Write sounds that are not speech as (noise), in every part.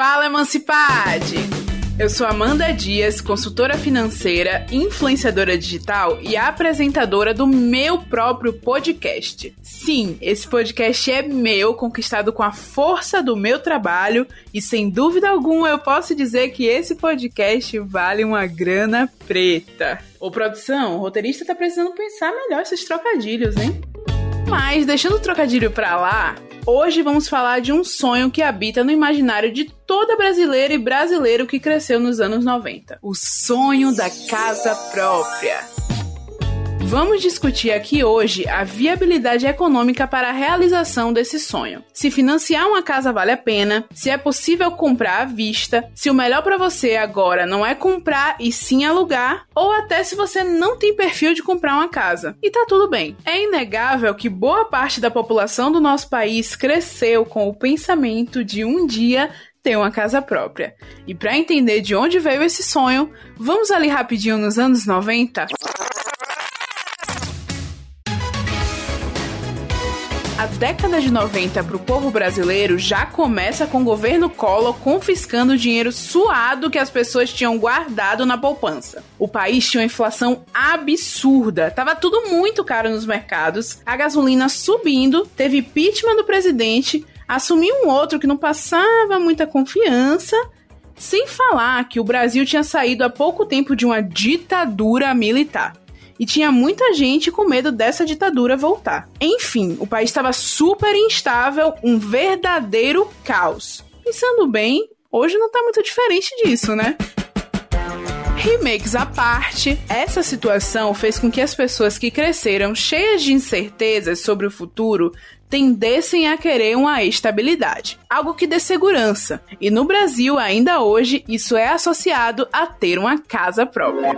Fala, Emancipade! Eu sou Amanda Dias, consultora financeira, influenciadora digital e apresentadora do meu próprio podcast. Sim, esse podcast é meu, conquistado com a força do meu trabalho e sem dúvida alguma eu posso dizer que esse podcast vale uma grana preta. Ô produção, o roteirista tá precisando pensar melhor esses trocadilhos, hein? Mas deixando o trocadilho pra lá, Hoje vamos falar de um sonho que habita no imaginário de toda brasileira e brasileiro que cresceu nos anos 90. O sonho da casa própria. Vamos discutir aqui hoje a viabilidade econômica para a realização desse sonho. Se financiar uma casa vale a pena, se é possível comprar à vista, se o melhor para você agora não é comprar e sim alugar, ou até se você não tem perfil de comprar uma casa. E tá tudo bem. É inegável que boa parte da população do nosso país cresceu com o pensamento de um dia ter uma casa própria. E para entender de onde veio esse sonho, vamos ali rapidinho nos anos 90? A década de 90 para o povo brasileiro já começa com o governo Collor confiscando o dinheiro suado que as pessoas tinham guardado na poupança. O país tinha uma inflação absurda, tava tudo muito caro nos mercados, a gasolina subindo, teve impeachment do presidente, assumiu um outro que não passava muita confiança. Sem falar que o Brasil tinha saído há pouco tempo de uma ditadura militar e tinha muita gente com medo dessa ditadura voltar. Enfim, o país estava super instável, um verdadeiro caos. Pensando bem, hoje não tá muito diferente disso, né? Remakes à parte, essa situação fez com que as pessoas que cresceram cheias de incertezas sobre o futuro tendessem a querer uma estabilidade, algo que dê segurança. E no Brasil, ainda hoje, isso é associado a ter uma casa própria.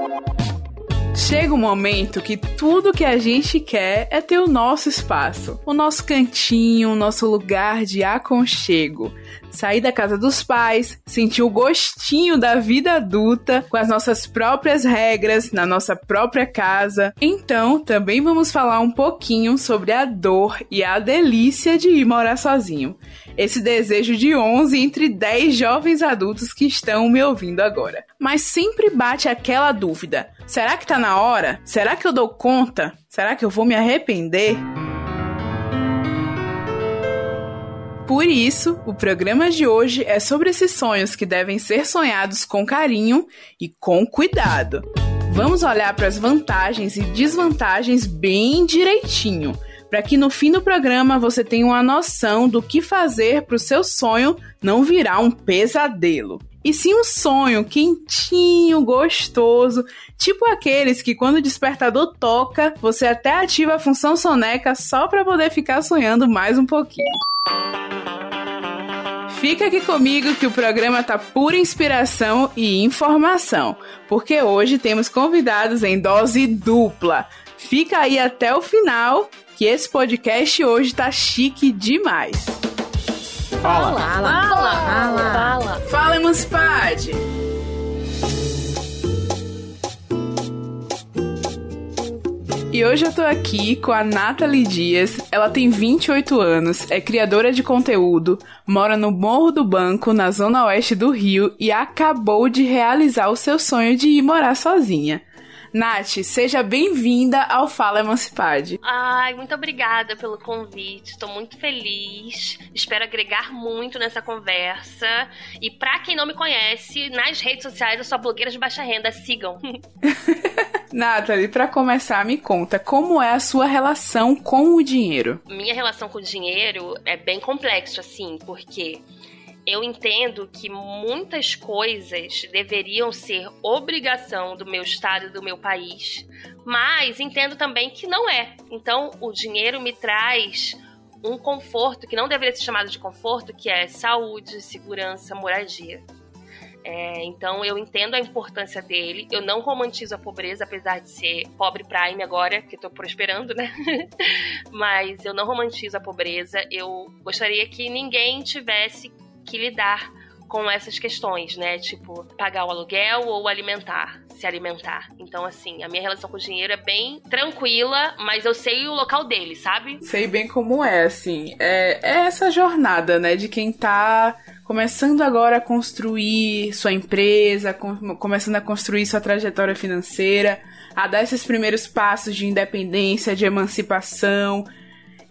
Chega um momento que tudo que a gente quer é ter o nosso espaço, o nosso cantinho, o nosso lugar de aconchego. Sair da casa dos pais, sentir o gostinho da vida adulta com as nossas próprias regras, na nossa própria casa. Então, também vamos falar um pouquinho sobre a dor e a delícia de ir morar sozinho esse desejo de 11 entre 10 jovens adultos que estão me ouvindo agora. Mas sempre bate aquela dúvida: será que tá na hora? Será que eu dou conta? Será que eu vou me arrepender? Por isso, o programa de hoje é sobre esses sonhos que devem ser sonhados com carinho e com cuidado. Vamos olhar para as vantagens e desvantagens bem direitinho para que no fim do programa você tenha uma noção do que fazer para o seu sonho não virar um pesadelo. E sim um sonho quentinho, gostoso, tipo aqueles que quando o despertador toca, você até ativa a função soneca só para poder ficar sonhando mais um pouquinho. Fica aqui comigo que o programa tá pura inspiração e informação, porque hoje temos convidados em dose dupla. Fica aí até o final que esse podcast hoje tá chique demais. Fala! Fala! Fala! Fala, Fala. Fala Emancipade! E hoje eu tô aqui com a Nathalie Dias. Ela tem 28 anos, é criadora de conteúdo, mora no Morro do Banco, na zona oeste do Rio, e acabou de realizar o seu sonho de ir morar sozinha. Nath, seja bem-vinda ao Fala Emancipade. Ai, muito obrigada pelo convite. Estou muito feliz. Espero agregar muito nessa conversa. E para quem não me conhece, nas redes sociais eu sou blogueira de baixa renda. Sigam. (laughs) (laughs) Nathalie, para começar, me conta como é a sua relação com o dinheiro? Minha relação com o dinheiro é bem complexo, assim, porque eu entendo que muitas coisas deveriam ser obrigação do meu estado e do meu país, mas entendo também que não é. Então, o dinheiro me traz um conforto que não deveria ser chamado de conforto, que é saúde, segurança, moradia. É, então eu entendo a importância dele. Eu não romantizo a pobreza, apesar de ser pobre prime agora, que estou prosperando, né? (laughs) Mas eu não romantizo a pobreza. Eu gostaria que ninguém tivesse que lidar com essas questões, né? Tipo, pagar o aluguel ou alimentar, se alimentar. Então, assim, a minha relação com o dinheiro é bem tranquila, mas eu sei o local dele, sabe? Sei bem como é, assim. É, é essa jornada, né? De quem tá começando agora a construir sua empresa, com, começando a construir sua trajetória financeira, a dar esses primeiros passos de independência, de emancipação,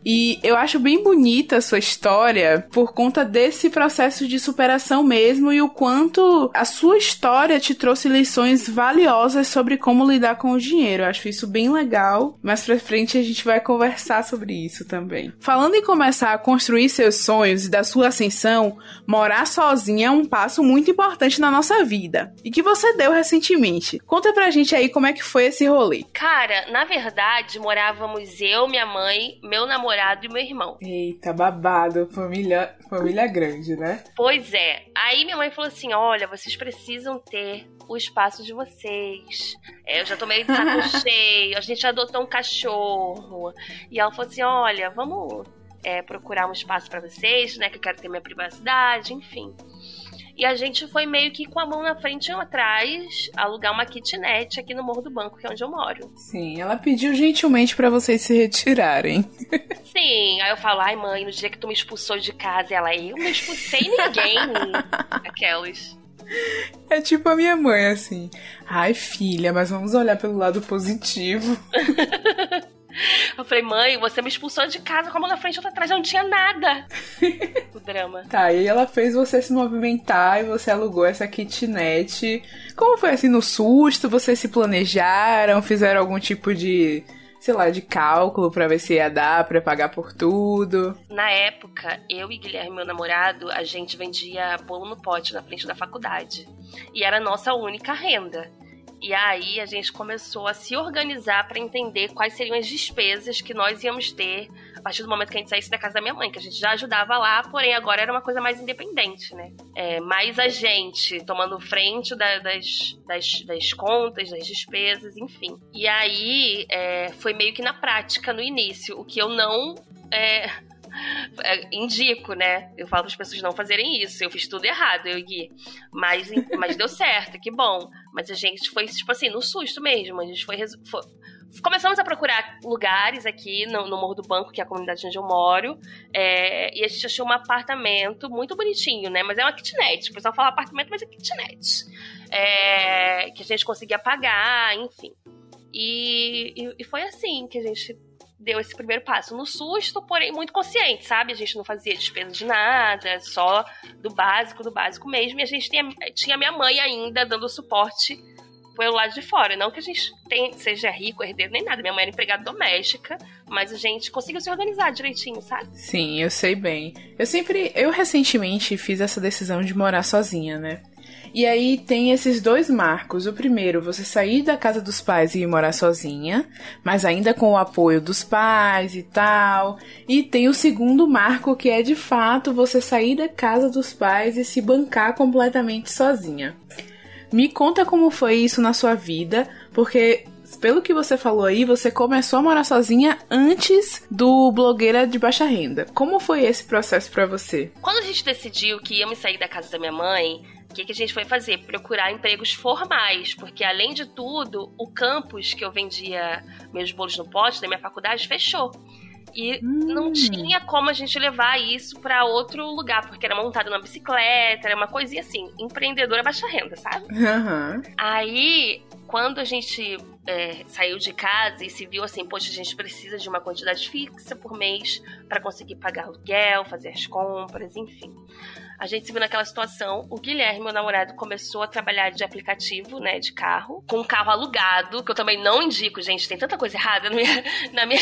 e eu acho bem bonita a sua história por conta desse processo de superação mesmo e o quanto a sua história te trouxe lições valiosas sobre como lidar com o dinheiro. Eu acho isso bem legal. Mais pra frente a gente vai conversar sobre isso também. Falando em começar a construir seus sonhos e da sua ascensão, morar sozinha é um passo muito importante na nossa vida. E que você deu recentemente. Conta pra gente aí como é que foi esse rolê. Cara, na verdade, morávamos eu, minha mãe, meu namorado namorado e meu irmão. Eita, babado. Família, família grande, né? Pois é. Aí minha mãe falou assim: olha, vocês precisam ter o espaço de vocês. É, eu já tô meio de saco (laughs) cheio, a gente adotou um cachorro. E ela falou assim: olha, vamos é, procurar um espaço para vocês, né? Que eu quero ter minha privacidade, enfim. E a gente foi meio que com a mão na frente e atrás alugar uma kitnet aqui no Morro do Banco, que é onde eu moro. Sim, ela pediu gentilmente para vocês se retirarem. Sim, aí eu falo, ai mãe, no dia que tu me expulsou de casa, ela, eu não expulsei ninguém. (laughs) Aquelas. É tipo a minha mãe, assim. Ai, filha, mas vamos olhar pelo lado positivo. (laughs) (laughs) Eu falei, mãe, você me expulsou de casa com a mão na frente e outra atrás, não tinha nada. (laughs) o drama. Tá, e ela fez você se movimentar e você alugou essa kitnet. Como foi assim no susto? Vocês se planejaram? Fizeram algum tipo de sei lá, de cálculo para ver se ia dar para pagar por tudo. Na época, eu e Guilherme, meu namorado, a gente vendia bolo no pote na frente da faculdade. E era a nossa única renda. E aí a gente começou a se organizar para entender quais seriam as despesas que nós íamos ter a partir do momento que a gente saísse da casa da minha mãe, que a gente já ajudava lá, porém agora era uma coisa mais independente, né? É, mais a gente tomando frente da, das, das, das, contas, das despesas, enfim. E aí é, foi meio que na prática no início, o que eu não. É, (laughs) é, indico, né? Eu falo para as pessoas não fazerem isso. Eu fiz tudo errado, eu Gui. Mas, mas deu certo, que bom. Mas a gente foi, tipo assim, no susto mesmo. A gente foi, foi começamos a procurar lugares aqui no, no, Morro do Banco, que é a comunidade onde eu moro, é, e a gente achou um apartamento muito bonitinho, né? Mas é uma kitnet. O pessoal fala apartamento, mas é kitnet. É, que a gente conseguia pagar, enfim. E, e, e foi assim que a gente deu esse primeiro passo. No susto, porém, muito consciente, sabe? A gente não fazia despesa de nada, só do básico, do básico mesmo. E a gente tinha, tinha minha mãe ainda dando suporte pelo lado de fora. Não que a gente tem, seja rico, herdeiro, nem nada. Minha mãe era empregada doméstica, mas a gente conseguiu se organizar direitinho, sabe? Sim, eu sei bem. Eu sempre. Eu recentemente fiz essa decisão de morar sozinha, né? E aí tem esses dois marcos. O primeiro, você sair da casa dos pais e ir morar sozinha, mas ainda com o apoio dos pais e tal. E tem o segundo marco, que é de fato você sair da casa dos pais e se bancar completamente sozinha. Me conta como foi isso na sua vida, porque pelo que você falou aí, você começou a morar sozinha antes do blogueira de baixa renda. Como foi esse processo para você? Quando a gente decidiu que ia me sair da casa da minha mãe, o que, que, a gente foi fazer? Procurar empregos formais, porque além de tudo, o campus que eu vendia meus bolos no pote da minha faculdade fechou. E hum. não tinha como a gente levar isso para outro lugar, porque era montado numa bicicleta, era uma coisinha assim, empreendedora baixa renda, sabe? Uhum. Aí, quando a gente é, saiu de casa e se viu assim, poxa, a gente precisa de uma quantidade fixa por mês para conseguir pagar aluguel, fazer as compras, enfim a gente se viu naquela situação. O Guilherme, meu namorado, começou a trabalhar de aplicativo, né, de carro, com um carro alugado, que eu também não indico, gente. Tem tanta coisa errada na minha, (laughs) na minha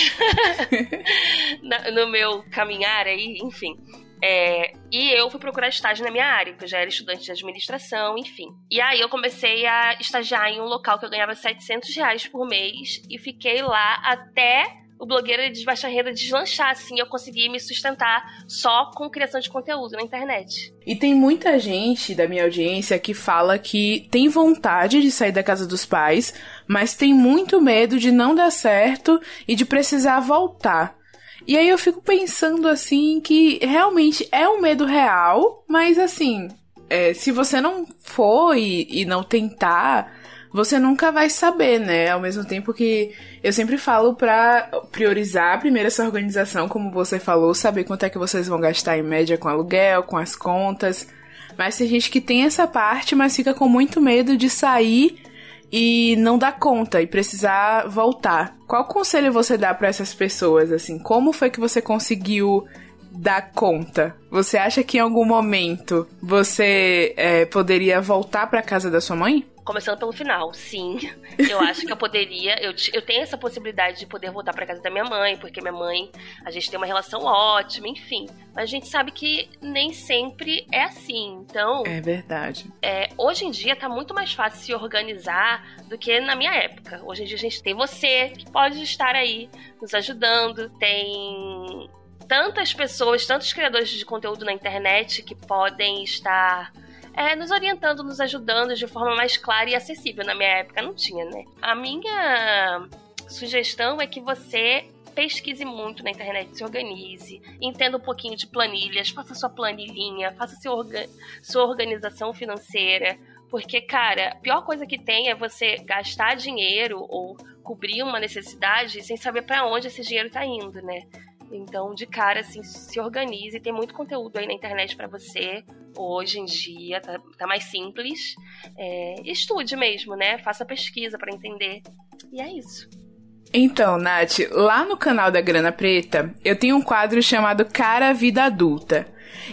(laughs) na, no meu caminhar aí, enfim. É, e eu fui procurar estágio na minha área, porque eu já era estudante de administração, enfim. E aí eu comecei a estagiar em um local que eu ganhava 700 reais por mês e fiquei lá até o blogueiro de baixa renda deslanchar, assim, eu consegui me sustentar só com criação de conteúdo na internet. E tem muita gente da minha audiência que fala que tem vontade de sair da casa dos pais, mas tem muito medo de não dar certo e de precisar voltar. E aí eu fico pensando assim que realmente é um medo real, mas assim, é, se você não for e, e não tentar, você nunca vai saber, né? Ao mesmo tempo que eu sempre falo pra priorizar primeiro essa organização, como você falou, saber quanto é que vocês vão gastar em média com aluguel, com as contas. Mas tem gente que tem essa parte, mas fica com muito medo de sair e não dar conta e precisar voltar. Qual conselho você dá para essas pessoas assim? Como foi que você conseguiu dar conta? Você acha que em algum momento você é, poderia voltar para casa da sua mãe? Começando pelo final, sim. Eu acho que eu poderia. Eu, eu tenho essa possibilidade de poder voltar para casa da minha mãe, porque minha mãe, a gente tem uma relação ótima, enfim. Mas a gente sabe que nem sempre é assim. Então. É verdade. É, hoje em dia tá muito mais fácil se organizar do que na minha época. Hoje em dia a gente tem você, que pode estar aí nos ajudando, tem tantas pessoas, tantos criadores de conteúdo na internet que podem estar é, nos orientando, nos ajudando de forma mais clara e acessível. Na minha época não tinha, né? A minha sugestão é que você pesquise muito na internet, se organize, entenda um pouquinho de planilhas, faça sua planilhinha, faça seu orga sua organização financeira. Porque, cara, a pior coisa que tem é você gastar dinheiro ou cobrir uma necessidade sem saber para onde esse dinheiro tá indo, né? Então, de cara, assim, se organize. Tem muito conteúdo aí na internet para você. Hoje em dia, tá, tá mais simples. É, estude mesmo, né? Faça pesquisa para entender. E é isso. Então, Nath, lá no canal da Grana Preta, eu tenho um quadro chamado Cara Vida Adulta.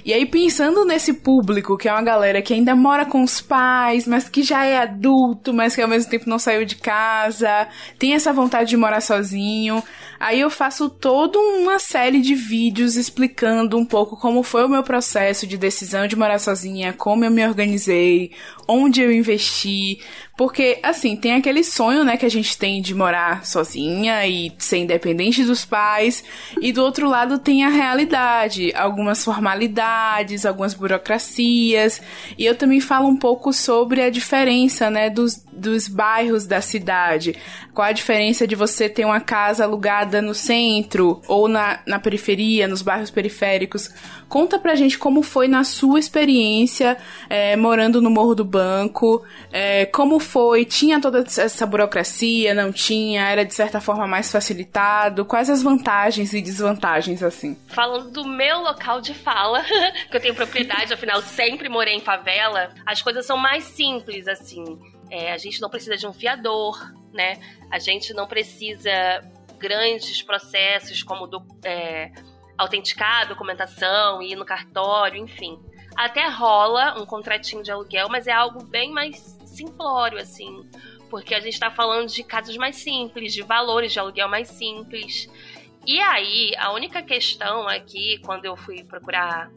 E aí, pensando nesse público, que é uma galera que ainda mora com os pais, mas que já é adulto, mas que ao mesmo tempo não saiu de casa, tem essa vontade de morar sozinho, Aí eu faço toda uma série de vídeos explicando um pouco como foi o meu processo de decisão de morar sozinha, como eu me organizei, onde eu investi, porque, assim, tem aquele sonho, né, que a gente tem de morar sozinha e ser independente dos pais. E do outro lado tem a realidade, algumas formalidades, algumas burocracias. E eu também falo um pouco sobre a diferença, né, dos, dos bairros da cidade. Qual a diferença de você ter uma casa alugada no centro ou na, na periferia, nos bairros periféricos. Conta pra gente como foi na sua experiência é, morando no Morro do Banco, é, como foi, tinha toda essa burocracia, não tinha, era de certa forma mais facilitado, quais as vantagens e desvantagens assim? Falando do meu local de fala, (laughs) que eu tenho propriedade, afinal sempre morei em favela, as coisas são mais simples assim. É, a gente não precisa de um fiador, né? A gente não precisa grandes processos como do, é, autenticar a documentação, ir no cartório, enfim. Até rola um contratinho de aluguel, mas é algo bem mais simplório, assim. Porque a gente está falando de casos mais simples, de valores de aluguel mais simples. E aí, a única questão aqui, quando eu fui procurar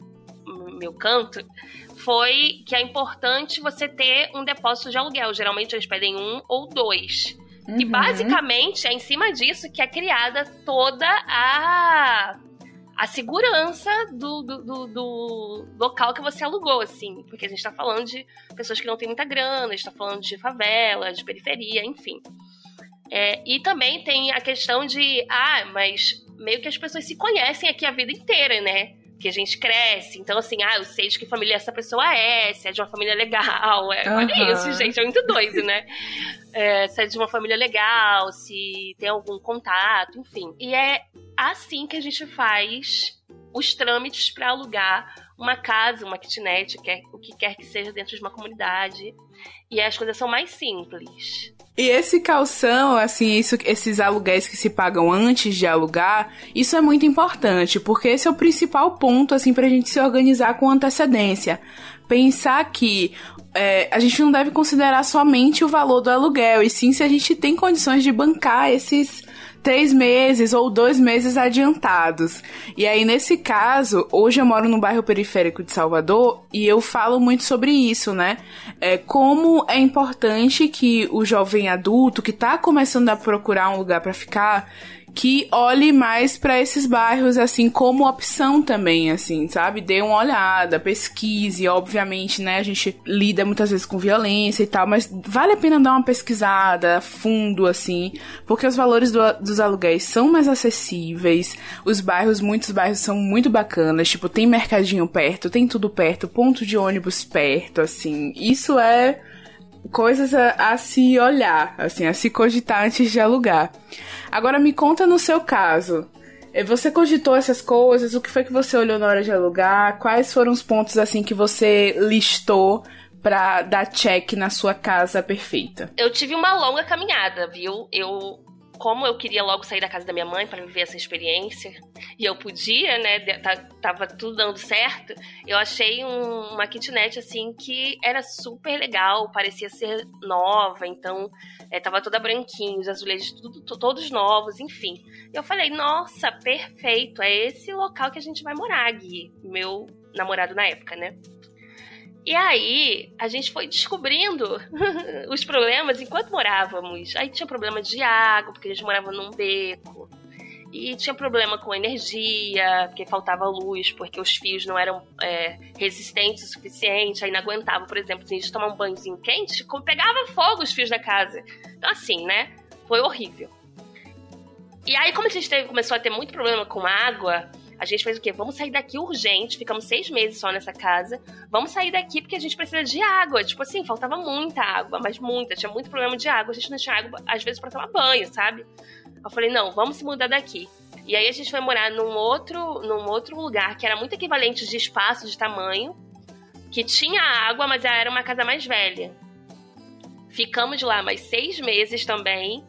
meu canto, foi que é importante você ter um depósito de aluguel. Geralmente eles pedem um ou dois. Uhum. E basicamente é em cima disso que é criada toda a a segurança do, do, do, do, local que você alugou, assim. Porque a gente tá falando de pessoas que não têm muita grana, a gente tá falando de favela, de periferia, enfim. É, e também tem a questão de, ah, mas meio que as pessoas se conhecem aqui a vida inteira, né? Que a gente cresce. Então, assim, ah, eu sei de que família essa pessoa é, se é de uma família legal. É, uhum. Olha isso, gente, é muito doido, né? É, se é de uma família legal, se tem algum contato, enfim. E é assim que a gente faz os trâmites para alugar uma casa, uma kitnet, quer, o que quer que seja dentro de uma comunidade. E as coisas são mais simples. E esse calção, assim, isso, esses aluguéis que se pagam antes de alugar, isso é muito importante, porque esse é o principal ponto, assim, pra gente se organizar com antecedência. Pensar que é, a gente não deve considerar somente o valor do aluguel, e sim se a gente tem condições de bancar esses três meses ou dois meses adiantados. E aí, nesse caso, hoje eu moro no bairro periférico de Salvador e eu falo muito sobre isso, né? É, como é importante que o jovem adulto que tá começando a procurar um lugar para ficar que olhe mais para esses bairros assim como opção também, assim, sabe? Dê uma olhada, pesquise, obviamente, né? A gente lida muitas vezes com violência e tal, mas vale a pena dar uma pesquisada fundo assim, porque os valores do, dos aluguéis são mais acessíveis. Os bairros, muitos bairros são muito bacanas, tipo, tem mercadinho perto, tem tudo perto, ponto de ônibus perto, assim. Isso é coisas a, a, se olhar, assim, a se cogitar antes de alugar. Agora me conta no seu caso. É, você cogitou essas coisas? O que foi que você olhou na hora de alugar? Quais foram os pontos assim que você listou para dar check na sua casa perfeita? Eu tive uma longa caminhada, viu? Eu como eu queria logo sair da casa da minha mãe para viver essa experiência, e eu podia, né, tava tudo dando certo, eu achei um, uma kitnet, assim, que era super legal, parecia ser nova, então é, tava toda branquinha, os azulejos tudo, todos novos, enfim. E eu falei, nossa, perfeito, é esse local que a gente vai morar, Gui, meu namorado na época, né? E aí, a gente foi descobrindo (laughs) os problemas enquanto morávamos. Aí tinha problema de água, porque a gente morava num beco. E tinha problema com energia, porque faltava luz, porque os fios não eram é, resistentes o suficiente, aí não aguentava, por exemplo, se a gente tomar um banhozinho quente, pegava fogo os fios da casa. Então, assim, né? Foi horrível. E aí, como a gente teve, começou a ter muito problema com água, a gente fez o quê? Vamos sair daqui urgente. Ficamos seis meses só nessa casa. Vamos sair daqui porque a gente precisa de água. Tipo assim, faltava muita água, mas muita. Tinha muito problema de água. A gente não tinha água, às vezes, para tomar banho, sabe? Eu falei, não, vamos se mudar daqui. E aí a gente foi morar num outro, num outro lugar que era muito equivalente de espaço, de tamanho, que tinha água, mas era uma casa mais velha. Ficamos lá mais seis meses também,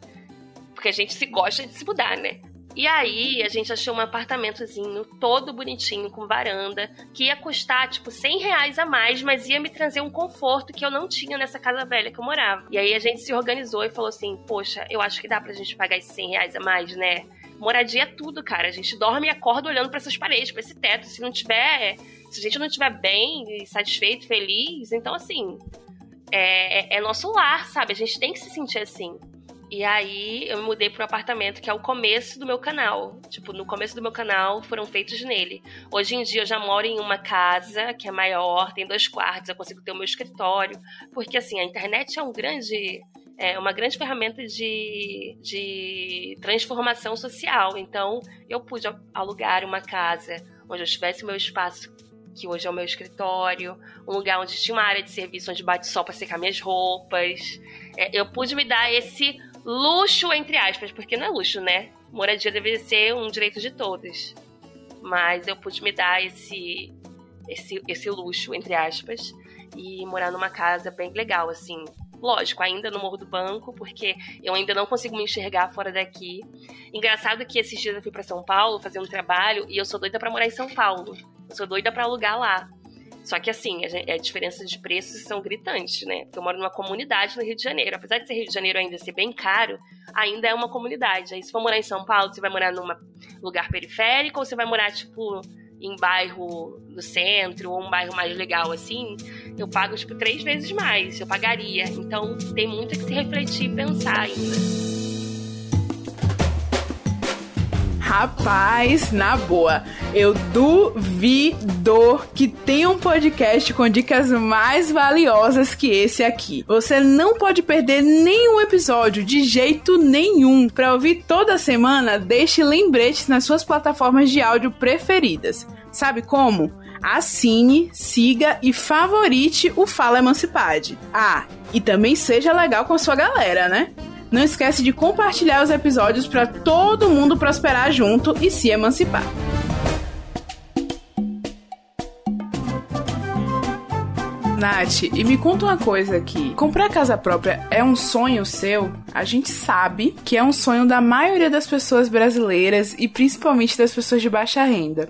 porque a gente se gosta de se mudar, né? E aí a gente achou um apartamentozinho todo bonitinho, com varanda, que ia custar tipo 100 reais a mais, mas ia me trazer um conforto que eu não tinha nessa casa velha que eu morava. E aí a gente se organizou e falou assim: Poxa, eu acho que dá pra gente pagar esses 100 reais a mais, né? Moradia é tudo, cara. A gente dorme e acorda olhando para essas paredes, para esse teto. Se não tiver. Se a gente não tiver bem, satisfeito, feliz, então assim. É, é, é nosso lar, sabe? A gente tem que se sentir assim. E aí eu me mudei um apartamento que é o começo do meu canal. Tipo, no começo do meu canal foram feitos nele. Hoje em dia eu já moro em uma casa que é maior, tem dois quartos, eu consigo ter o meu escritório. Porque assim, a internet é um grande. É uma grande ferramenta de, de transformação social. Então, eu pude alugar uma casa onde eu tivesse meu espaço que hoje é o meu escritório, um lugar onde tinha uma área de serviço onde bate sol para secar minhas roupas. É, eu pude me dar esse luxo, entre aspas, porque não é luxo, né? Moradia deveria ser um direito de todos. Mas eu pude me dar esse, esse, esse luxo, entre aspas, e morar numa casa bem legal, assim. Lógico, ainda no Morro do Banco, porque eu ainda não consigo me enxergar fora daqui. Engraçado que esses dias eu fui para São Paulo fazer um trabalho e eu sou doida para morar em São Paulo. Eu sou doida para alugar lá. Só que assim, a, diferença de preços são gritantes, né? Porque eu moro numa comunidade no Rio de Janeiro. Apesar de ser Rio de Janeiro ainda ser bem caro, ainda é uma comunidade. Aí se for morar em São Paulo, você vai morar num lugar periférico ou você vai morar, tipo, em bairro do centro ou um bairro mais legal assim, eu pago, tipo, três vezes mais. Eu pagaria. Então tem muito que se refletir e pensar ainda. Rapaz, na boa, eu duvido que tenha um podcast com dicas mais valiosas que esse aqui. Você não pode perder nenhum episódio de jeito nenhum. Para ouvir toda semana, deixe lembretes nas suas plataformas de áudio preferidas. Sabe como? assine, siga e favorite o Fala Emancipade. Ah, e também seja legal com a sua galera, né? Não esquece de compartilhar os episódios para todo mundo prosperar junto e se emancipar. Nath, e me conta uma coisa aqui. Comprar casa própria é um sonho seu? A gente sabe que é um sonho da maioria das pessoas brasileiras e principalmente das pessoas de baixa renda.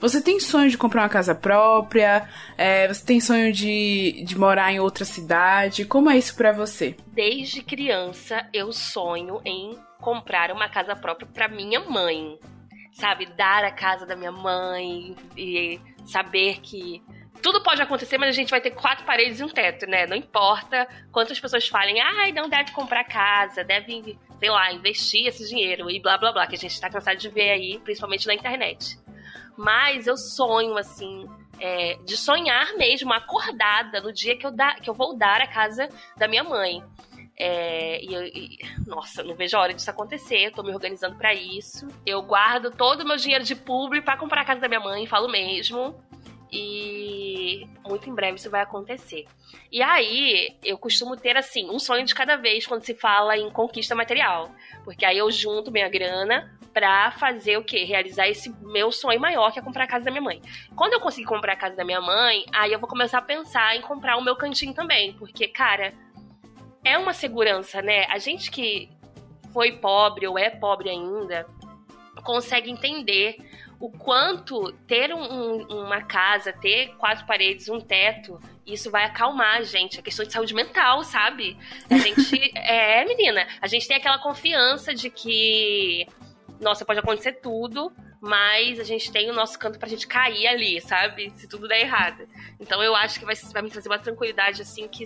Você tem sonho de comprar uma casa própria? É, você tem sonho de, de morar em outra cidade? Como é isso para você? Desde criança eu sonho em comprar uma casa própria para minha mãe. Sabe, dar a casa da minha mãe e saber que tudo pode acontecer, mas a gente vai ter quatro paredes e um teto, né? Não importa quantas pessoas falem, ai, ah, não deve comprar casa, deve, sei lá, investir esse dinheiro e blá blá blá, que a gente tá cansado de ver aí, principalmente na internet. Mas eu sonho, assim, é, de sonhar mesmo, acordada, no dia que eu, da, que eu vou dar a casa da minha mãe. É, e, e, nossa, não vejo a hora disso acontecer, tô me organizando para isso. Eu guardo todo o meu dinheiro de publi para comprar a casa da minha mãe, falo mesmo. E muito em breve isso vai acontecer. E aí, eu costumo ter, assim, um sonho de cada vez quando se fala em conquista material. Porque aí eu junto minha grana pra fazer o quê? Realizar esse meu sonho maior, que é comprar a casa da minha mãe. Quando eu conseguir comprar a casa da minha mãe, aí eu vou começar a pensar em comprar o meu cantinho também. Porque, cara, é uma segurança, né? A gente que foi pobre ou é pobre ainda consegue entender o quanto ter um, um, uma casa, ter quatro paredes, um teto, isso vai acalmar a gente. A questão de saúde mental, sabe? A (laughs) gente. é, menina, a gente tem aquela confiança de que. Nossa, pode acontecer tudo, mas a gente tem o nosso canto pra gente cair ali, sabe? Se tudo der errado. Então eu acho que vai, vai me trazer uma tranquilidade assim que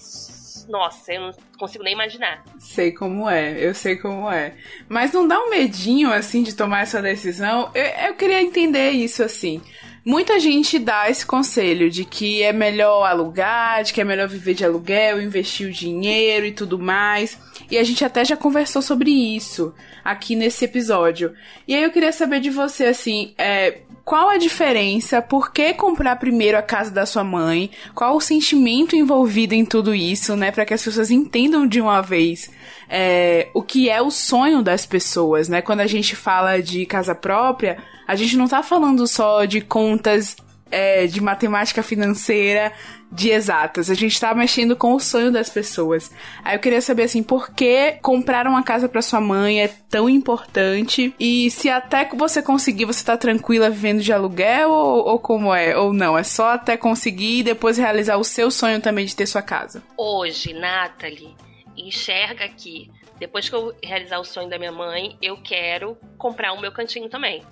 nossa, eu não consigo nem imaginar. Sei como é, eu sei como é. Mas não dá um medinho, assim, de tomar essa decisão? Eu, eu queria entender isso, assim. Muita gente dá esse conselho de que é melhor alugar, de que é melhor viver de aluguel, investir o dinheiro e tudo mais. E a gente até já conversou sobre isso aqui nesse episódio. E aí eu queria saber de você, assim, é, qual a diferença? Por que comprar primeiro a casa da sua mãe? Qual o sentimento envolvido em tudo isso, né? Para que as pessoas entendam de uma vez é, o que é o sonho das pessoas, né? Quando a gente fala de casa própria, a gente não tá falando só de contas é, de matemática financeira de exatas. A gente tá mexendo com o sonho das pessoas. Aí eu queria saber assim, por que comprar uma casa para sua mãe é tão importante? E se até que você conseguir, você tá tranquila vivendo de aluguel ou, ou como é? Ou não? É só até conseguir e depois realizar o seu sonho também de ter sua casa? Hoje, Nathalie, enxerga que depois que eu realizar o sonho da minha mãe, eu quero comprar o meu cantinho também.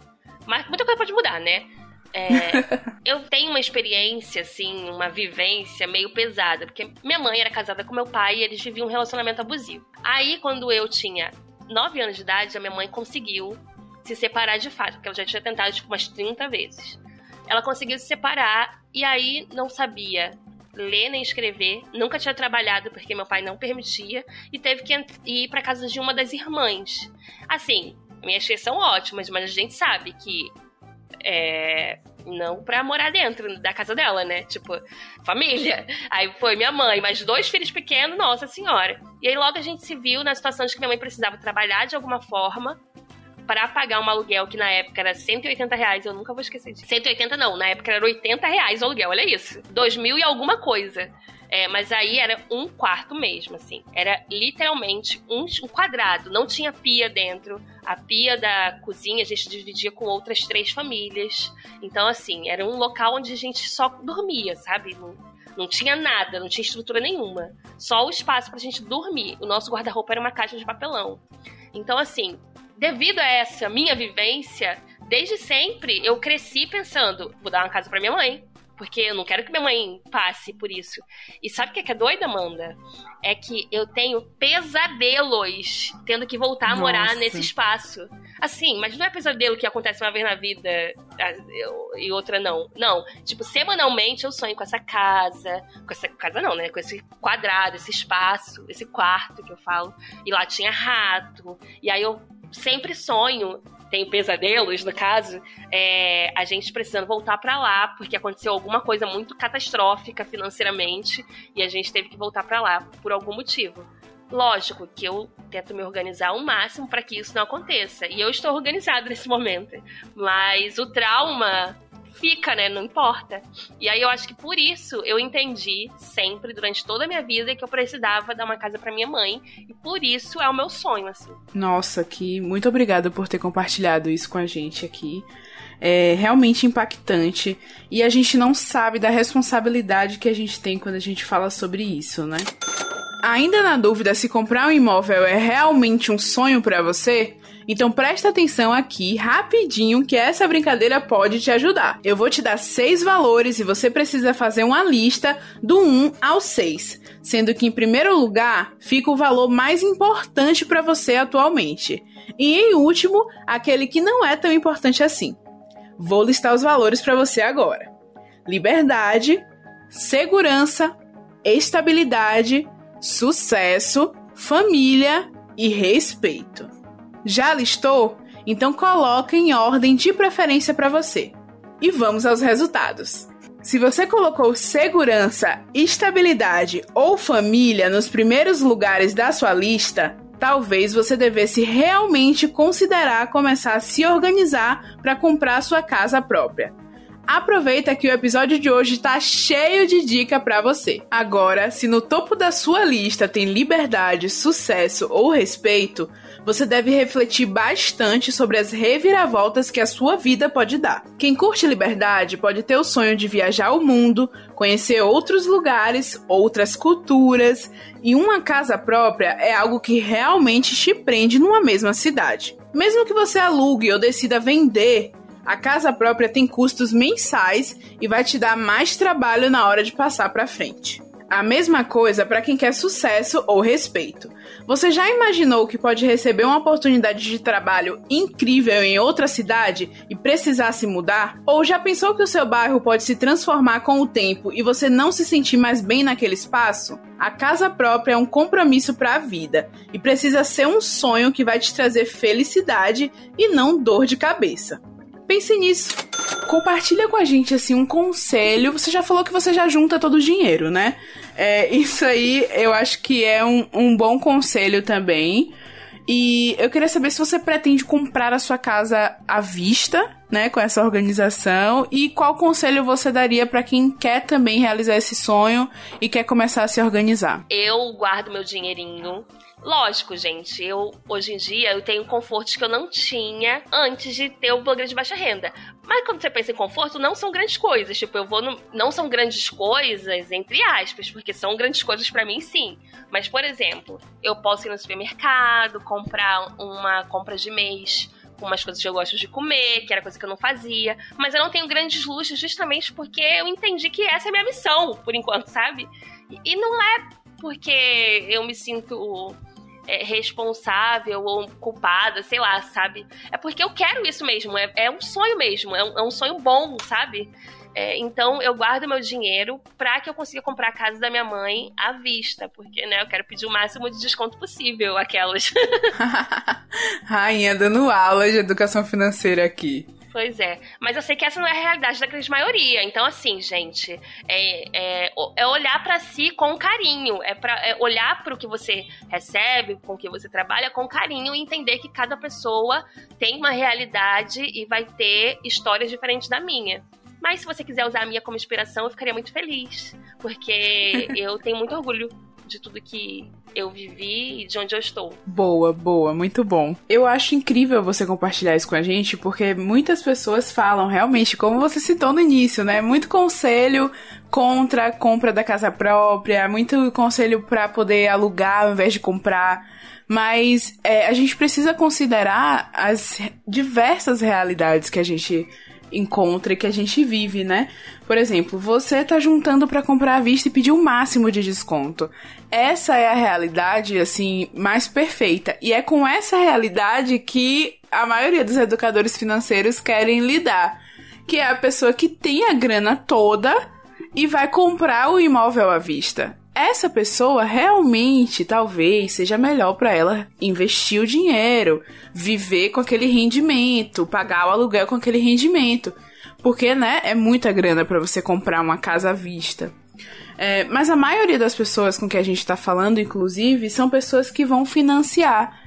Mas muita coisa pode mudar, né? É, (laughs) eu tenho uma experiência, assim, uma vivência meio pesada, porque minha mãe era casada com meu pai e eles viviam um relacionamento abusivo. Aí, quando eu tinha 9 anos de idade, a minha mãe conseguiu se separar de fato, porque ela já tinha tentado, tipo, umas 30 vezes. Ela conseguiu se separar e aí não sabia ler nem escrever, nunca tinha trabalhado porque meu pai não permitia e teve que ir para casa de uma das irmãs. Assim, minhas tias são ótimas, mas a gente sabe que é, não pra morar dentro da casa dela, né? Tipo, família. Aí foi minha mãe, mais dois filhos pequenos, nossa senhora. E aí logo a gente se viu na situação de que minha mãe precisava trabalhar de alguma forma para pagar um aluguel que na época era 180 reais, eu nunca vou esquecer disso. 180 não, na época era 80 reais o aluguel, olha isso. 2 mil e alguma coisa. É, mas aí era um quarto mesmo, assim. Era literalmente um, quadrado. Não tinha pia dentro. A pia da cozinha a gente dividia com outras três famílias. Então, assim, era um local onde a gente só dormia, sabe? Não, não tinha nada, não tinha estrutura nenhuma. Só o espaço pra gente dormir. O nosso guarda-roupa era uma caixa de papelão. Então, assim, devido a essa minha vivência, desde sempre eu cresci pensando: vou dar uma casa para minha mãe, porque eu não quero que minha mãe passe por isso. E sabe o que é, que é doida, Amanda? É que eu tenho pesadelos tendo que voltar a Nossa. morar nesse espaço. Assim, mas não é pesadelo que acontece uma vez na vida e outra não. Não. Tipo, semanalmente eu sonho com essa casa. Com essa casa não, né? Com esse quadrado, esse espaço, esse quarto que eu falo. E lá tinha rato. E aí eu sempre sonho tenho pesadelos, no caso, é, a gente precisando voltar para lá, porque aconteceu alguma coisa muito catastrófica financeiramente e a gente teve que voltar para lá por algum motivo. Lógico que eu tento me organizar ao máximo para que isso não aconteça. E eu estou organizada (laughs) nesse momento. Mas o trauma fica, né? Não importa. E aí eu acho que por isso eu entendi sempre, durante toda a minha vida, que eu precisava dar uma casa para minha mãe. E por isso é o meu sonho, assim. Nossa, que muito obrigada por ter compartilhado isso com a gente aqui. É realmente impactante. E a gente não sabe da responsabilidade que a gente tem quando a gente fala sobre isso, né? Ainda na dúvida se comprar um imóvel é realmente um sonho para você? Então presta atenção aqui rapidinho que essa brincadeira pode te ajudar. Eu vou te dar seis valores e você precisa fazer uma lista do 1 ao 6, sendo que em primeiro lugar fica o valor mais importante para você atualmente. E em último, aquele que não é tão importante assim. Vou listar os valores para você agora: liberdade, segurança, estabilidade, sucesso, família e respeito. Já listou? Então coloca em ordem de preferência para você. E vamos aos resultados. Se você colocou segurança, estabilidade ou família nos primeiros lugares da sua lista, talvez você devesse realmente considerar começar a se organizar para comprar sua casa própria. Aproveita que o episódio de hoje está cheio de dica para você. Agora, se no topo da sua lista tem liberdade, sucesso ou respeito, você deve refletir bastante sobre as reviravoltas que a sua vida pode dar. Quem curte liberdade pode ter o sonho de viajar ao mundo, conhecer outros lugares, outras culturas, e uma casa própria é algo que realmente te prende numa mesma cidade. Mesmo que você alugue ou decida vender, a casa própria tem custos mensais e vai te dar mais trabalho na hora de passar para frente. A mesma coisa para quem quer sucesso ou respeito. Você já imaginou que pode receber uma oportunidade de trabalho incrível em outra cidade e precisar se mudar? Ou já pensou que o seu bairro pode se transformar com o tempo e você não se sentir mais bem naquele espaço? A casa própria é um compromisso para a vida e precisa ser um sonho que vai te trazer felicidade e não dor de cabeça. Pense nisso. Compartilha com a gente assim um conselho. Você já falou que você já junta todo o dinheiro, né? É, isso aí eu acho que é um, um bom conselho também. E eu queria saber se você pretende comprar a sua casa à vista, né, com essa organização, e qual conselho você daria para quem quer também realizar esse sonho e quer começar a se organizar? Eu guardo meu dinheirinho Lógico, gente, eu hoje em dia eu tenho confortos que eu não tinha antes de ter o blogueiro de baixa renda. Mas quando você pensa em conforto, não são grandes coisas. Tipo, eu vou no... não são grandes coisas entre aspas, porque são grandes coisas para mim, sim. Mas por exemplo, eu posso ir no supermercado, comprar uma compra de mês com umas coisas que eu gosto de comer, que era coisa que eu não fazia. Mas eu não tenho grandes luxos justamente porque eu entendi que essa é a minha missão, por enquanto, sabe? E não é porque eu me sinto é, responsável ou culpada, sei lá, sabe? É porque eu quero isso mesmo, é, é um sonho mesmo, é um, é um sonho bom, sabe? É, então eu guardo meu dinheiro para que eu consiga comprar a casa da minha mãe à vista, porque né, eu quero pedir o máximo de desconto possível aquelas. (laughs) (laughs) Rainha dando aula de educação financeira aqui. Pois é. Mas eu sei que essa não é a realidade da grande maioria. Então, assim, gente, é, é, é olhar para si com carinho. É, pra, é olhar para o que você recebe, com o que você trabalha, com carinho e entender que cada pessoa tem uma realidade e vai ter histórias diferentes da minha. Mas se você quiser usar a minha como inspiração, eu ficaria muito feliz. Porque (laughs) eu tenho muito orgulho de tudo que eu vivi e de onde eu estou. Boa, boa, muito bom. Eu acho incrível você compartilhar isso com a gente, porque muitas pessoas falam realmente, como você citou no início, né? Muito conselho contra a compra da casa própria, muito conselho para poder alugar ao invés de comprar. Mas é, a gente precisa considerar as diversas realidades que a gente encontra e que a gente vive, né? Por exemplo, você tá juntando para comprar à vista e pedir o máximo de desconto. Essa é a realidade assim mais perfeita e é com essa realidade que a maioria dos educadores financeiros querem lidar, que é a pessoa que tem a grana toda e vai comprar o imóvel à vista essa pessoa realmente talvez seja melhor para ela investir o dinheiro, viver com aquele rendimento, pagar o aluguel com aquele rendimento. Porque, né, é muita grana para você comprar uma casa à vista. É, mas a maioria das pessoas com que a gente está falando, inclusive, são pessoas que vão financiar.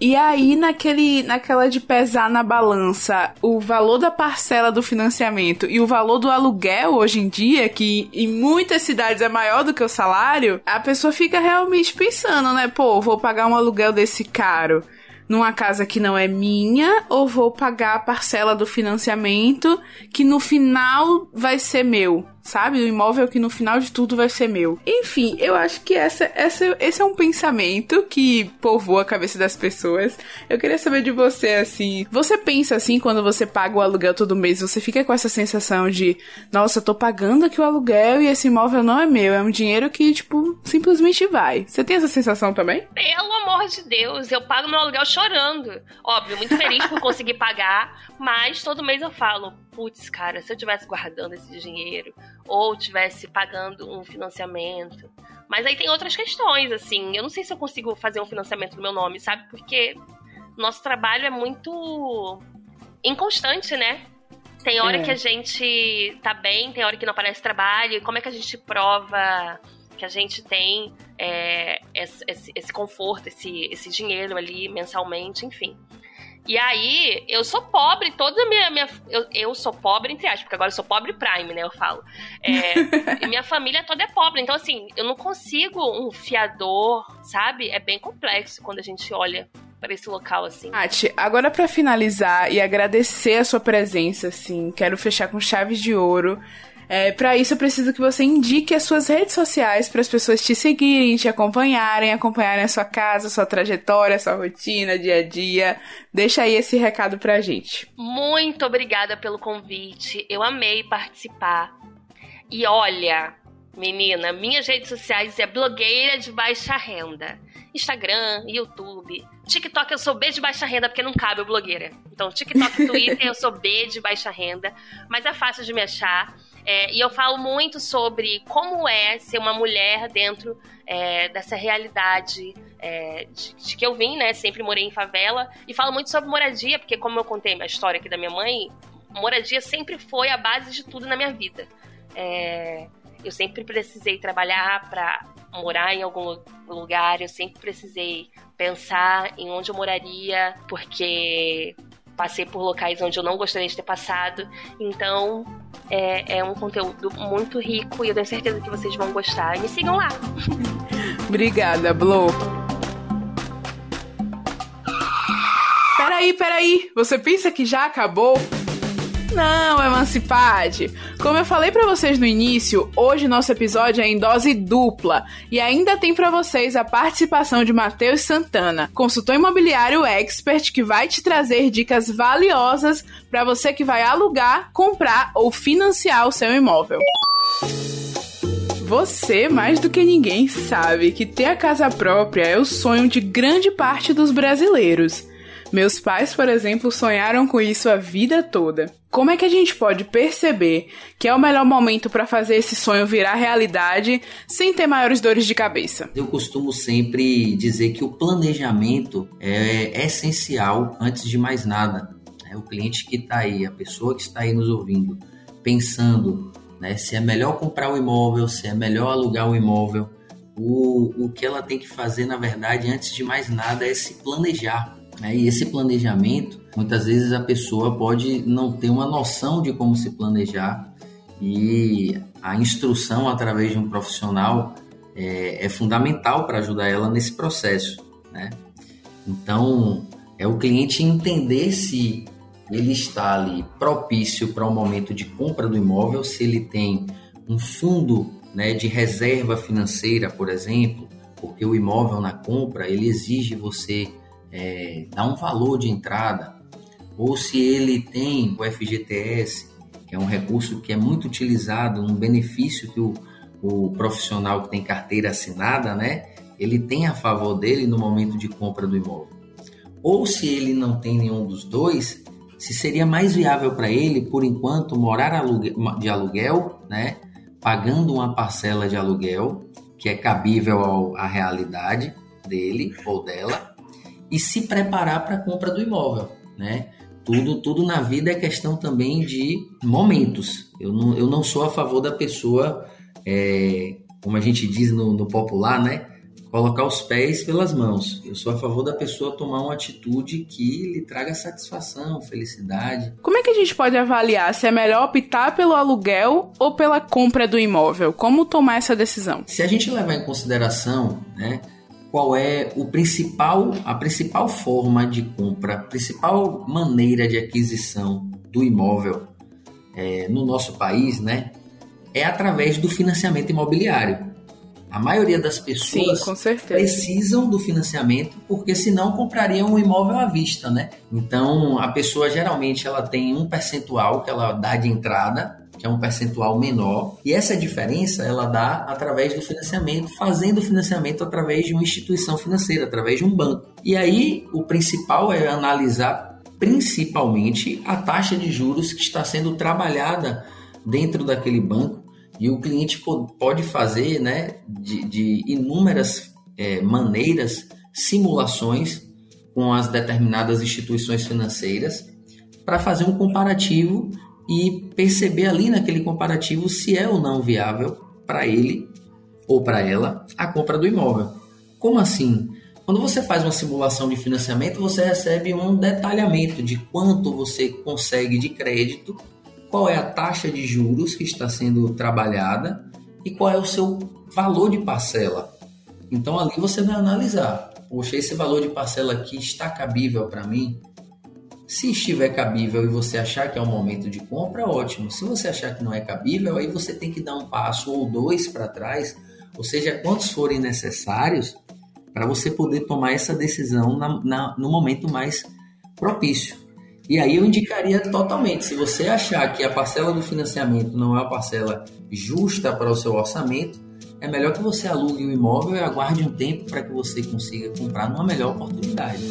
E aí, naquele, naquela de pesar na balança o valor da parcela do financiamento e o valor do aluguel hoje em dia, que em muitas cidades é maior do que o salário, a pessoa fica realmente pensando, né? Pô, vou pagar um aluguel desse caro numa casa que não é minha ou vou pagar a parcela do financiamento que no final vai ser meu? Sabe? O imóvel que no final de tudo vai ser meu. Enfim, eu acho que essa, essa, esse é um pensamento que povoa a cabeça das pessoas. Eu queria saber de você, assim, você pensa assim quando você paga o aluguel todo mês, você fica com essa sensação de, nossa, tô pagando aqui o aluguel e esse imóvel não é meu, é um dinheiro que, tipo, simplesmente vai. Você tem essa sensação também? Pelo amor de Deus, eu pago meu aluguel chorando. Óbvio, muito feliz por conseguir pagar, mas todo mês eu falo, putz, cara, se eu tivesse guardando esse dinheiro ou tivesse pagando um financiamento. Mas aí tem outras questões, assim. Eu não sei se eu consigo fazer um financiamento no meu nome, sabe? Porque nosso trabalho é muito inconstante, né? Tem hora é. que a gente tá bem, tem hora que não aparece trabalho. E como é que a gente prova que a gente tem é, esse, esse, esse, conforto, esse, esse dinheiro ali mensalmente, enfim. E aí, eu sou pobre, toda a minha. minha eu, eu sou pobre, entre aspas, porque agora eu sou pobre prime, né? Eu falo. É, (laughs) e minha família toda é pobre. Então, assim, eu não consigo um fiador, sabe? É bem complexo quando a gente olha para esse local, assim. Nath, agora para finalizar e agradecer a sua presença, assim, quero fechar com chaves de ouro. É, para isso, eu preciso que você indique as suas redes sociais para as pessoas te seguirem, te acompanharem, acompanharem a sua casa, a sua trajetória, a sua rotina, dia a dia. Deixa aí esse recado pra gente. Muito obrigada pelo convite. Eu amei participar. E olha, menina, minhas redes sociais é blogueira de baixa renda. Instagram, YouTube. TikTok eu sou B de baixa renda porque não cabe o blogueira. Então, TikTok, (laughs) Twitter eu sou B de baixa renda, mas é fácil de me achar. É, e eu falo muito sobre como é ser uma mulher dentro é, dessa realidade é, de, de, que eu vim, né? Sempre morei em favela. E falo muito sobre moradia, porque como eu contei a história aqui da minha mãe, moradia sempre foi a base de tudo na minha vida. É, eu sempre precisei trabalhar para morar em algum lugar, eu sempre precisei pensar em onde eu moraria, porque passei por locais onde eu não gostaria de ter passado. Então, é, é um conteúdo muito rico e eu tenho certeza que vocês vão gostar. Me sigam lá. (laughs) Obrigada, Blo. Peraí, peraí. Você pensa que já acabou? Não, Emancipade! Como eu falei para vocês no início, hoje nosso episódio é em dose dupla e ainda tem para vocês a participação de Matheus Santana, consultor imobiliário expert que vai te trazer dicas valiosas para você que vai alugar, comprar ou financiar o seu imóvel. Você, mais do que ninguém, sabe que ter a casa própria é o sonho de grande parte dos brasileiros. Meus pais, por exemplo, sonharam com isso a vida toda. Como é que a gente pode perceber que é o melhor momento para fazer esse sonho virar realidade sem ter maiores dores de cabeça? Eu costumo sempre dizer que o planejamento é essencial antes de mais nada. É o cliente que está aí, a pessoa que está aí nos ouvindo, pensando né, se é melhor comprar o um imóvel, se é melhor alugar um imóvel. O, o que ela tem que fazer, na verdade, antes de mais nada, é se planejar né? E esse planejamento, muitas vezes a pessoa pode não ter uma noção de como se planejar e a instrução através de um profissional é, é fundamental para ajudar ela nesse processo. Né? Então, é o cliente entender se ele está ali propício para o um momento de compra do imóvel, se ele tem um fundo né, de reserva financeira, por exemplo, porque o imóvel na compra ele exige você é, dá um valor de entrada, ou se ele tem o FGTS, que é um recurso que é muito utilizado, um benefício que o, o profissional que tem carteira assinada, né, ele tem a favor dele no momento de compra do imóvel. Ou se ele não tem nenhum dos dois, se seria mais viável para ele, por enquanto, morar de aluguel, né, pagando uma parcela de aluguel que é cabível à realidade dele ou dela, e se preparar para a compra do imóvel, né? Tudo, tudo na vida é questão também de momentos. Eu não, eu não sou a favor da pessoa, é, como a gente diz no, no popular, né? Colocar os pés pelas mãos. Eu sou a favor da pessoa tomar uma atitude que lhe traga satisfação, felicidade. Como é que a gente pode avaliar se é melhor optar pelo aluguel ou pela compra do imóvel? Como tomar essa decisão? Se a gente levar em consideração, né? Qual é o principal, a principal forma de compra, a principal maneira de aquisição do imóvel é, no nosso país, né? É através do financiamento imobiliário. A maioria das pessoas Sim, precisam do financiamento porque senão comprariam um imóvel à vista, né? Então a pessoa geralmente ela tem um percentual que ela dá de entrada que é um percentual menor, e essa diferença ela dá através do financiamento, fazendo o financiamento através de uma instituição financeira, através de um banco. E aí o principal é analisar principalmente a taxa de juros que está sendo trabalhada dentro daquele banco e o cliente pode fazer né, de, de inúmeras é, maneiras simulações com as determinadas instituições financeiras para fazer um comparativo e perceber ali naquele comparativo se é ou não viável para ele ou para ela a compra do imóvel. Como assim? Quando você faz uma simulação de financiamento, você recebe um detalhamento de quanto você consegue de crédito, qual é a taxa de juros que está sendo trabalhada e qual é o seu valor de parcela. Então ali você vai analisar, poxa, esse valor de parcela aqui está cabível para mim? Se estiver cabível e você achar que é o momento de compra, ótimo. Se você achar que não é cabível, aí você tem que dar um passo ou dois para trás, ou seja, quantos forem necessários para você poder tomar essa decisão na, na, no momento mais propício. E aí eu indicaria totalmente, se você achar que a parcela do financiamento não é uma parcela justa para o seu orçamento, é melhor que você alugue o imóvel e aguarde um tempo para que você consiga comprar numa melhor oportunidade.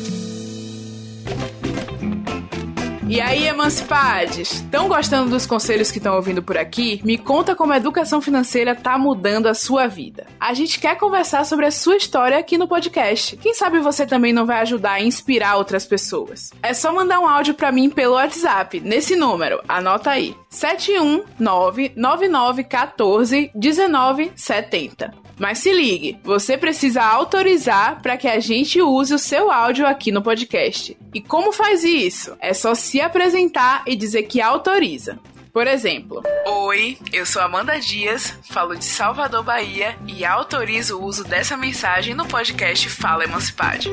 E aí, emancipades? Estão gostando dos conselhos que estão ouvindo por aqui? Me conta como a educação financeira tá mudando a sua vida. A gente quer conversar sobre a sua história aqui no podcast. Quem sabe você também não vai ajudar a inspirar outras pessoas. É só mandar um áudio para mim pelo WhatsApp, nesse número, anota aí. 719 9914 1970. Mas se ligue, você precisa autorizar para que a gente use o seu áudio aqui no podcast. E como faz isso? É só se apresentar e dizer que autoriza. Por exemplo, Oi, eu sou Amanda Dias, falo de Salvador, Bahia e autorizo o uso dessa mensagem no podcast Fala Emancipade.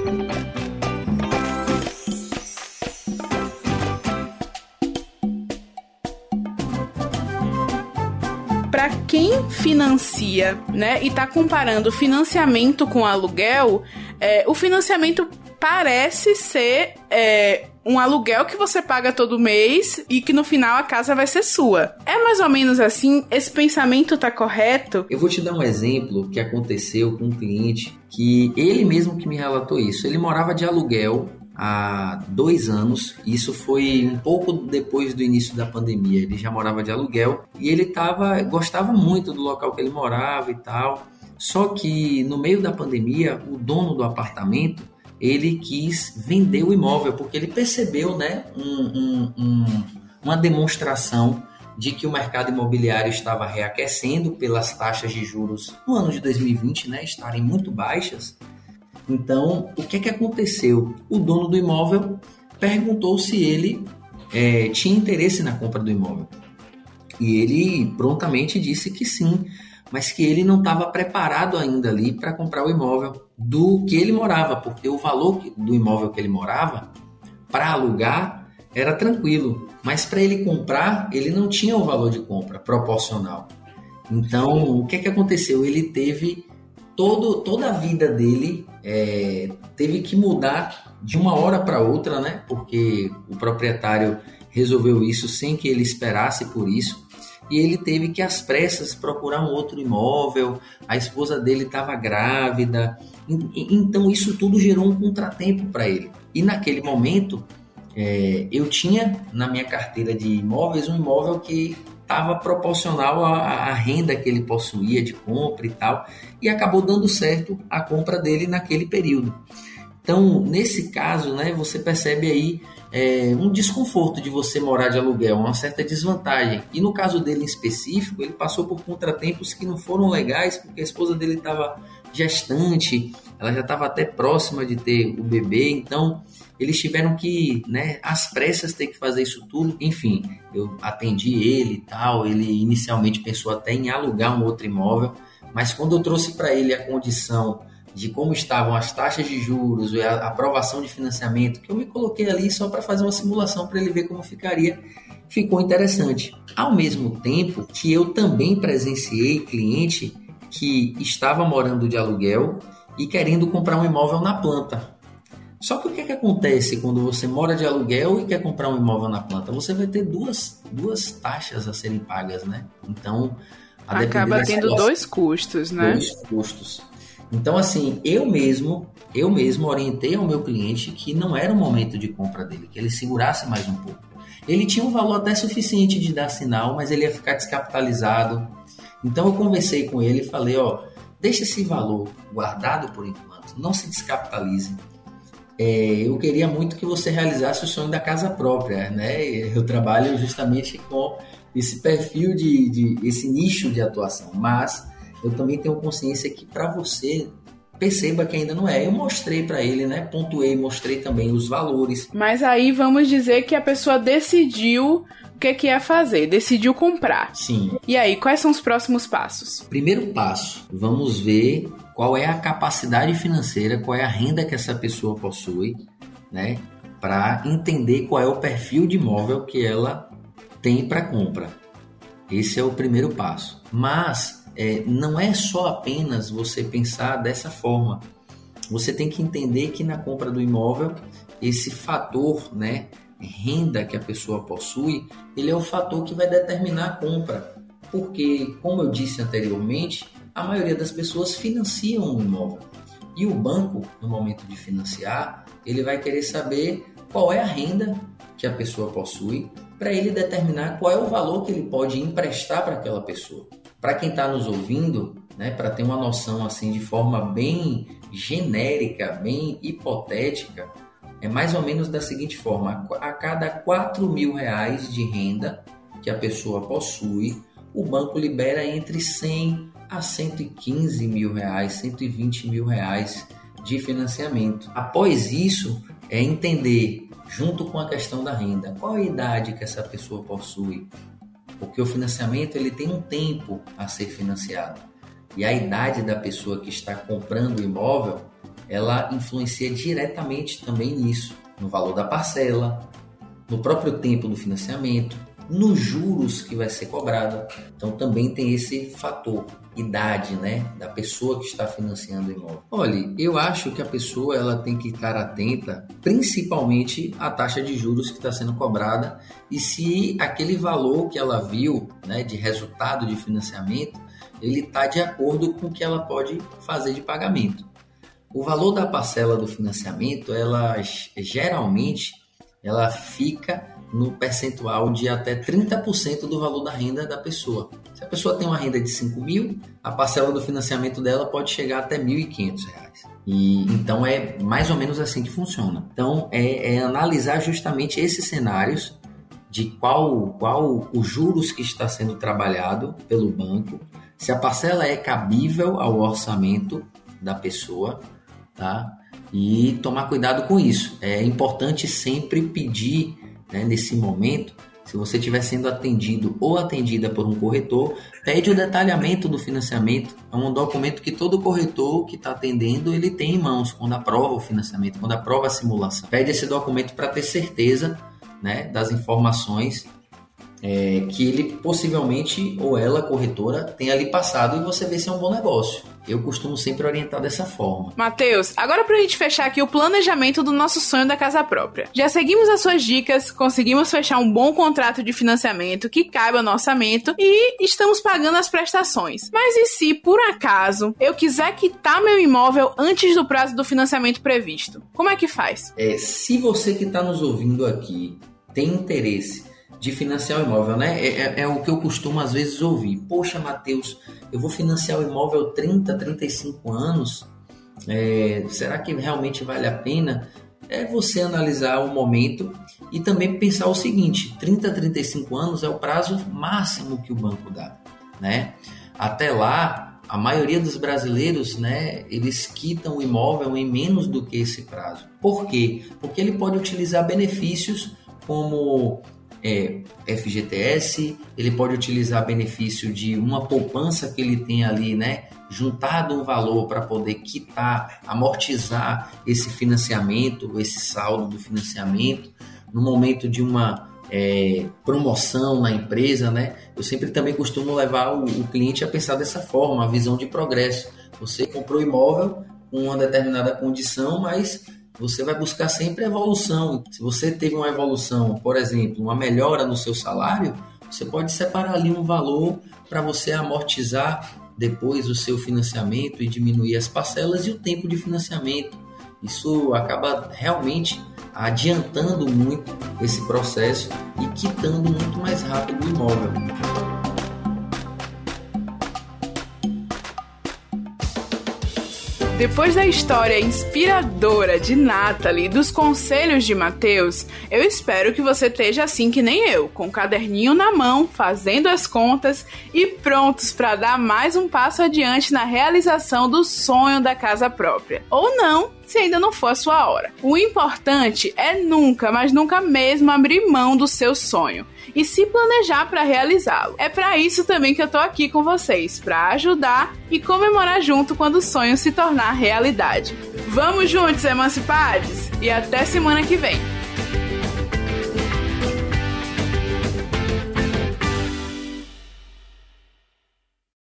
Para quem financia, né, e tá comparando financiamento com aluguel, é, o financiamento parece ser é, um aluguel que você paga todo mês e que no final a casa vai ser sua. É mais ou menos assim? Esse pensamento tá correto? Eu vou te dar um exemplo que aconteceu com um cliente que ele mesmo que me relatou isso. Ele morava de aluguel há dois anos. Isso foi um pouco depois do início da pandemia. Ele já morava de aluguel e ele tava, gostava muito do local que ele morava e tal. Só que no meio da pandemia, o dono do apartamento ele quis vender o imóvel porque ele percebeu, né, um, um, um, uma demonstração de que o mercado imobiliário estava reaquecendo pelas taxas de juros no ano de 2020, né, estarem muito baixas então, o que é que aconteceu? O dono do imóvel perguntou se ele é, tinha interesse na compra do imóvel. E ele prontamente disse que sim, mas que ele não estava preparado ainda ali para comprar o imóvel do que ele morava, porque o valor do imóvel que ele morava para alugar era tranquilo, mas para ele comprar ele não tinha o valor de compra proporcional. Então, o que é que aconteceu? Ele teve todo, toda a vida dele é, teve que mudar de uma hora para outra, né? Porque o proprietário resolveu isso sem que ele esperasse por isso. E ele teve que, às pressas, procurar um outro imóvel. A esposa dele estava grávida. Então, isso tudo gerou um contratempo para ele. E naquele momento, é, eu tinha na minha carteira de imóveis um imóvel que estava proporcional à, à, renda que ele possuía de compra e tal, e acabou dando certo a compra dele naquele período. Então, nesse caso, né, você percebe aí é, um desconforto de você morar de aluguel, uma certa desvantagem. E no caso dele em específico, ele passou por contratempos que não foram legais, porque a esposa dele estava gestante, ela já estava até próxima de ter o bebê, então eles tiveram que, né, às pressas ter que fazer isso tudo. Enfim, eu atendi ele e tal. Ele inicialmente pensou até em alugar um outro imóvel, mas quando eu trouxe para ele a condição de como estavam as taxas de juros e a aprovação de financiamento, que eu me coloquei ali só para fazer uma simulação para ele ver como ficaria, ficou interessante. Ao mesmo tempo que eu também presenciei cliente que estava morando de aluguel e querendo comprar um imóvel na planta. Só que o que, é que acontece quando você mora de aluguel e quer comprar um imóvel na planta? Você vai ter duas, duas taxas a serem pagas, né? Então, acaba tendo situação, dois custos, né? Dois custos. Então, assim, eu mesmo, eu mesmo orientei ao meu cliente que não era o momento de compra dele, que ele segurasse mais um pouco. Ele tinha um valor até suficiente de dar sinal, mas ele ia ficar descapitalizado. Então eu conversei com ele e falei, ó, deixa esse valor guardado por enquanto, não se descapitalize é, eu queria muito que você realizasse o sonho da casa própria, né? Eu trabalho justamente com esse perfil de, de esse nicho de atuação, mas eu também tenho consciência que para você perceba que ainda não é. Eu mostrei para ele, né? Pontuei, mostrei também os valores. Mas aí vamos dizer que a pessoa decidiu o que, que ia fazer, decidiu comprar. Sim. E aí, quais são os próximos passos? Primeiro passo, vamos ver qual é a capacidade financeira, qual é a renda que essa pessoa possui, né? Para entender qual é o perfil de imóvel que ela tem para compra. Esse é o primeiro passo. Mas é, não é só apenas você pensar dessa forma. Você tem que entender que na compra do imóvel, esse fator, né, renda que a pessoa possui, ele é o fator que vai determinar a compra. Porque, como eu disse anteriormente, a maioria das pessoas financiam um imóvel. E o banco, no momento de financiar, ele vai querer saber qual é a renda que a pessoa possui para ele determinar qual é o valor que ele pode emprestar para aquela pessoa. Para quem está nos ouvindo, né, para ter uma noção assim de forma bem genérica, bem hipotética, é mais ou menos da seguinte forma: a cada 4 mil reais de renda que a pessoa possui, o banco libera entre 100 a 115 mil reais, 120 mil reais de financiamento. Após isso, é entender, junto com a questão da renda, qual a idade que essa pessoa possui, porque o financiamento ele tem um tempo a ser financiado. E a idade da pessoa que está comprando o imóvel ela influencia diretamente também nisso, no valor da parcela, no próprio tempo do financiamento, nos juros que vai ser cobrado. Então também tem esse fator, idade, né, da pessoa que está financiando o imóvel. Olha, eu acho que a pessoa ela tem que estar atenta, principalmente à taxa de juros que está sendo cobrada e se aquele valor que ela viu, né, de resultado de financiamento, ele está de acordo com o que ela pode fazer de pagamento. O valor da parcela do financiamento, ela geralmente ela fica no percentual de até 30% do valor da renda da pessoa. Se a pessoa tem uma renda de 5 mil, a parcela do financiamento dela pode chegar até R$ 1.500. E então é mais ou menos assim que funciona. Então é, é analisar justamente esses cenários de qual, qual os juros que está sendo trabalhado pelo banco, se a parcela é cabível ao orçamento da pessoa tá? E tomar cuidado com isso. É importante sempre pedir, né, nesse momento, se você estiver sendo atendido ou atendida por um corretor, pede o detalhamento do financiamento. É um documento que todo corretor que está atendendo ele tem em mãos quando aprova o financiamento, quando aprova a simulação. Pede esse documento para ter certeza né, das informações é, que ele possivelmente ou ela, corretora, tenha ali passado e você vê se é um bom negócio. Eu costumo sempre orientar dessa forma. Matheus, agora pra gente fechar aqui o planejamento do nosso sonho da casa própria. Já seguimos as suas dicas, conseguimos fechar um bom contrato de financiamento que caiba no orçamento e estamos pagando as prestações. Mas e se, por acaso, eu quiser quitar meu imóvel antes do prazo do financiamento previsto? Como é que faz? É, se você que está nos ouvindo aqui tem interesse de financiar o imóvel, né? É, é, é, o que eu costumo às vezes ouvir. Poxa, Matheus, eu vou financiar o imóvel 30, 35 anos. É, será que realmente vale a pena? É você analisar o momento e também pensar o seguinte: 30, 35 anos é o prazo máximo que o banco dá, né? Até lá, a maioria dos brasileiros, né, eles quitam o imóvel em menos do que esse prazo. Por quê? Porque ele pode utilizar benefícios como é, FGTS, ele pode utilizar benefício de uma poupança que ele tem ali, né? Juntado um valor para poder quitar, amortizar esse financiamento, esse saldo do financiamento, no momento de uma é, promoção na empresa, né? Eu sempre também costumo levar o, o cliente a pensar dessa forma, a visão de progresso. Você comprou imóvel com uma determinada condição, mas você vai buscar sempre evolução. Se você teve uma evolução, por exemplo, uma melhora no seu salário, você pode separar ali um valor para você amortizar depois o seu financiamento e diminuir as parcelas e o tempo de financiamento. Isso acaba realmente adiantando muito esse processo e quitando muito mais rápido o imóvel. Depois da história inspiradora de Natalie e dos conselhos de Mateus, eu espero que você esteja assim que nem eu, com o caderninho na mão, fazendo as contas e prontos para dar mais um passo adiante na realização do sonho da casa própria. Ou não, se ainda não for a sua hora. O importante é nunca, mas nunca mesmo abrir mão do seu sonho e se planejar para realizá-lo. É para isso também que eu tô aqui com vocês, para ajudar e comemorar junto quando o sonho se tornar realidade. Vamos juntos, emancipados? E até semana que vem.